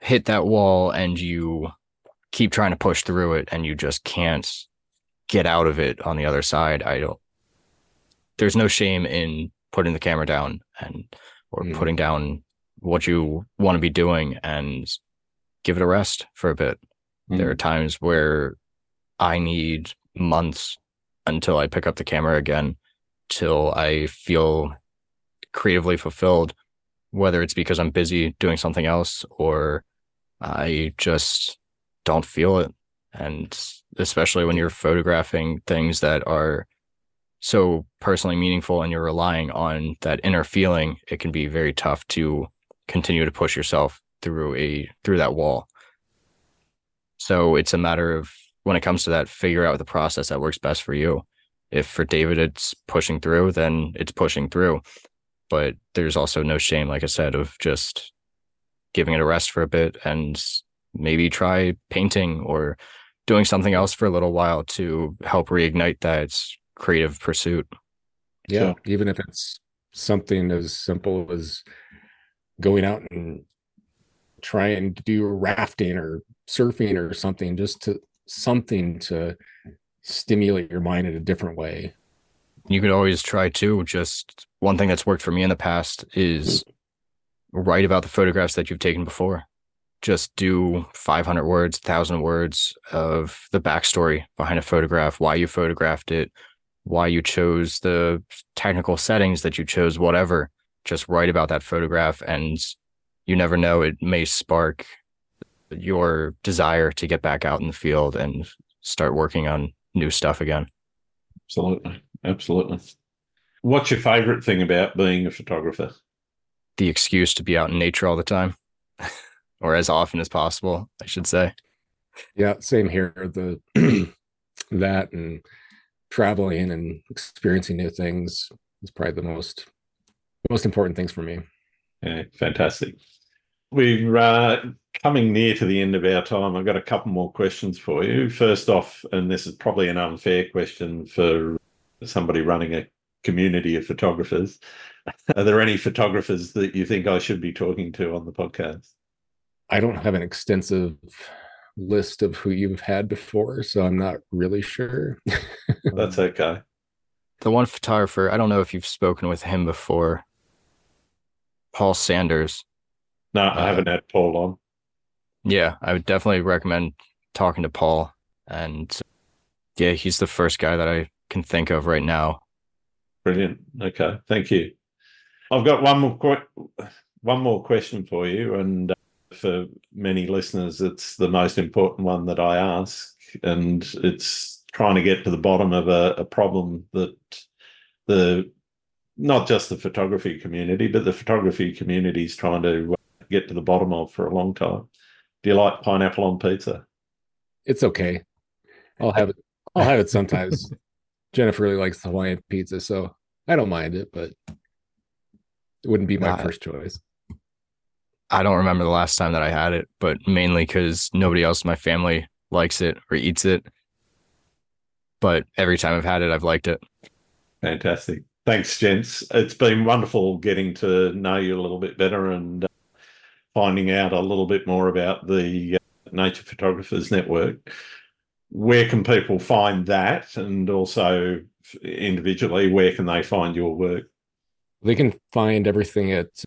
hit that wall and you keep trying to push through it and you just can't get out of it on the other side i don't there's no shame in putting the camera down and or mm. putting down what you want to be doing and give it a rest for a bit mm. there are times where i need months until i pick up the camera again till i feel creatively fulfilled whether it's because i'm busy doing something else or I just don't feel it. And especially when you're photographing things that are so personally meaningful and you're relying on that inner feeling, it can be very tough to continue to push yourself through a through that wall. So it's a matter of when it comes to that, figure out the process that works best for you. If for David it's pushing through, then it's pushing through. But there's also no shame, like I said, of just giving it a rest for a bit and maybe try painting or doing something else for a little while to help reignite that creative pursuit.
Yeah, so, even if it's something as simple as going out and trying to do rafting or surfing or something just to something to stimulate your mind in a different way.
You could always try too. Just one thing that's worked for me in the past is mm. write about the photographs that you've taken before. Just do 500 words, 1,000 words of the backstory behind a photograph, why you photographed it, why you chose the technical settings that you chose, whatever. Just write about that photograph, and you never know, it may spark your desire to get back out in the field and start working on new stuff again.
Absolutely. Absolutely. What's your favorite thing about being a photographer?
The excuse to be out in nature all the time, or as often as possible, I should say.
Yeah, same here. The that and traveling and experiencing new things is probably the most most important things for me.
Yeah, fantastic. We're uh, coming near to the end of our time. I've got a couple more questions for you. First off, and this is probably an unfair question for somebody running a community of photographers. Are there any photographers that you think I should be talking to on the podcast?
I don't have an extensive list of who you've had before, so I'm not really sure.
That's okay.
The one photographer, I don't know if you've spoken with him before. Paul Sanders.
No, I uh, haven't had Paul on.
Yeah, I would definitely recommend talking to Paul. And yeah, he's the first guy that I can think of right now.
Brilliant. Okay, thank you. I've got one more qu- one more question for you, and uh, for many listeners, it's the most important one that I ask, and it's trying to get to the bottom of a, a problem that the not just the photography community, but the photography community is trying to get to the bottom of for a long time. Do you like pineapple on pizza?
It's okay. I'll have it. I'll have it sometimes. Jennifer really likes Hawaiian pizza, so I don't mind it, but it wouldn't be my first choice.
I don't remember the last time that I had it, but mainly because nobody else in my family likes it or eats it. But every time I've had it, I've liked it.
Fantastic. Thanks, gents. It's been wonderful getting to know you a little bit better and uh, finding out a little bit more about the uh, Nature Photographers Network. Where can people find that? And also, individually, where can they find your work?
They can find everything at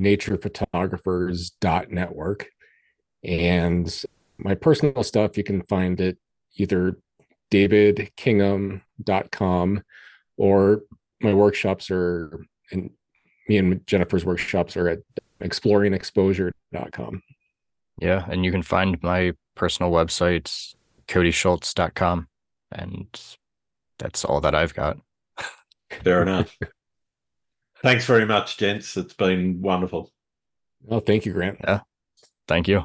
naturephotographers.network. And my personal stuff, you can find it either davidkingham.com or my workshops are and me and Jennifer's workshops are at exploringexposure.com.
Yeah, and you can find my personal website codyschultz.com and that's all that I've got.
Fair enough. Thanks very much, gents. It's been wonderful.
Oh, thank you, Grant.
Yeah. Thank you.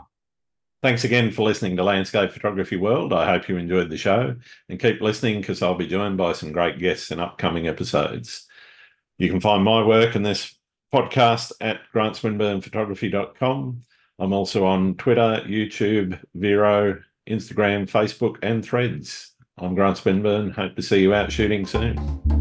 Thanks again for listening to Landscape Photography World. I hope you enjoyed the show and keep listening because I'll be joined by some great guests in upcoming episodes. You can find my work in this podcast at grantswinburnphotography.com. I'm also on Twitter, YouTube, Vero, Instagram, Facebook, and Threads. I'm Grant Swinburne. Hope to see you out shooting soon.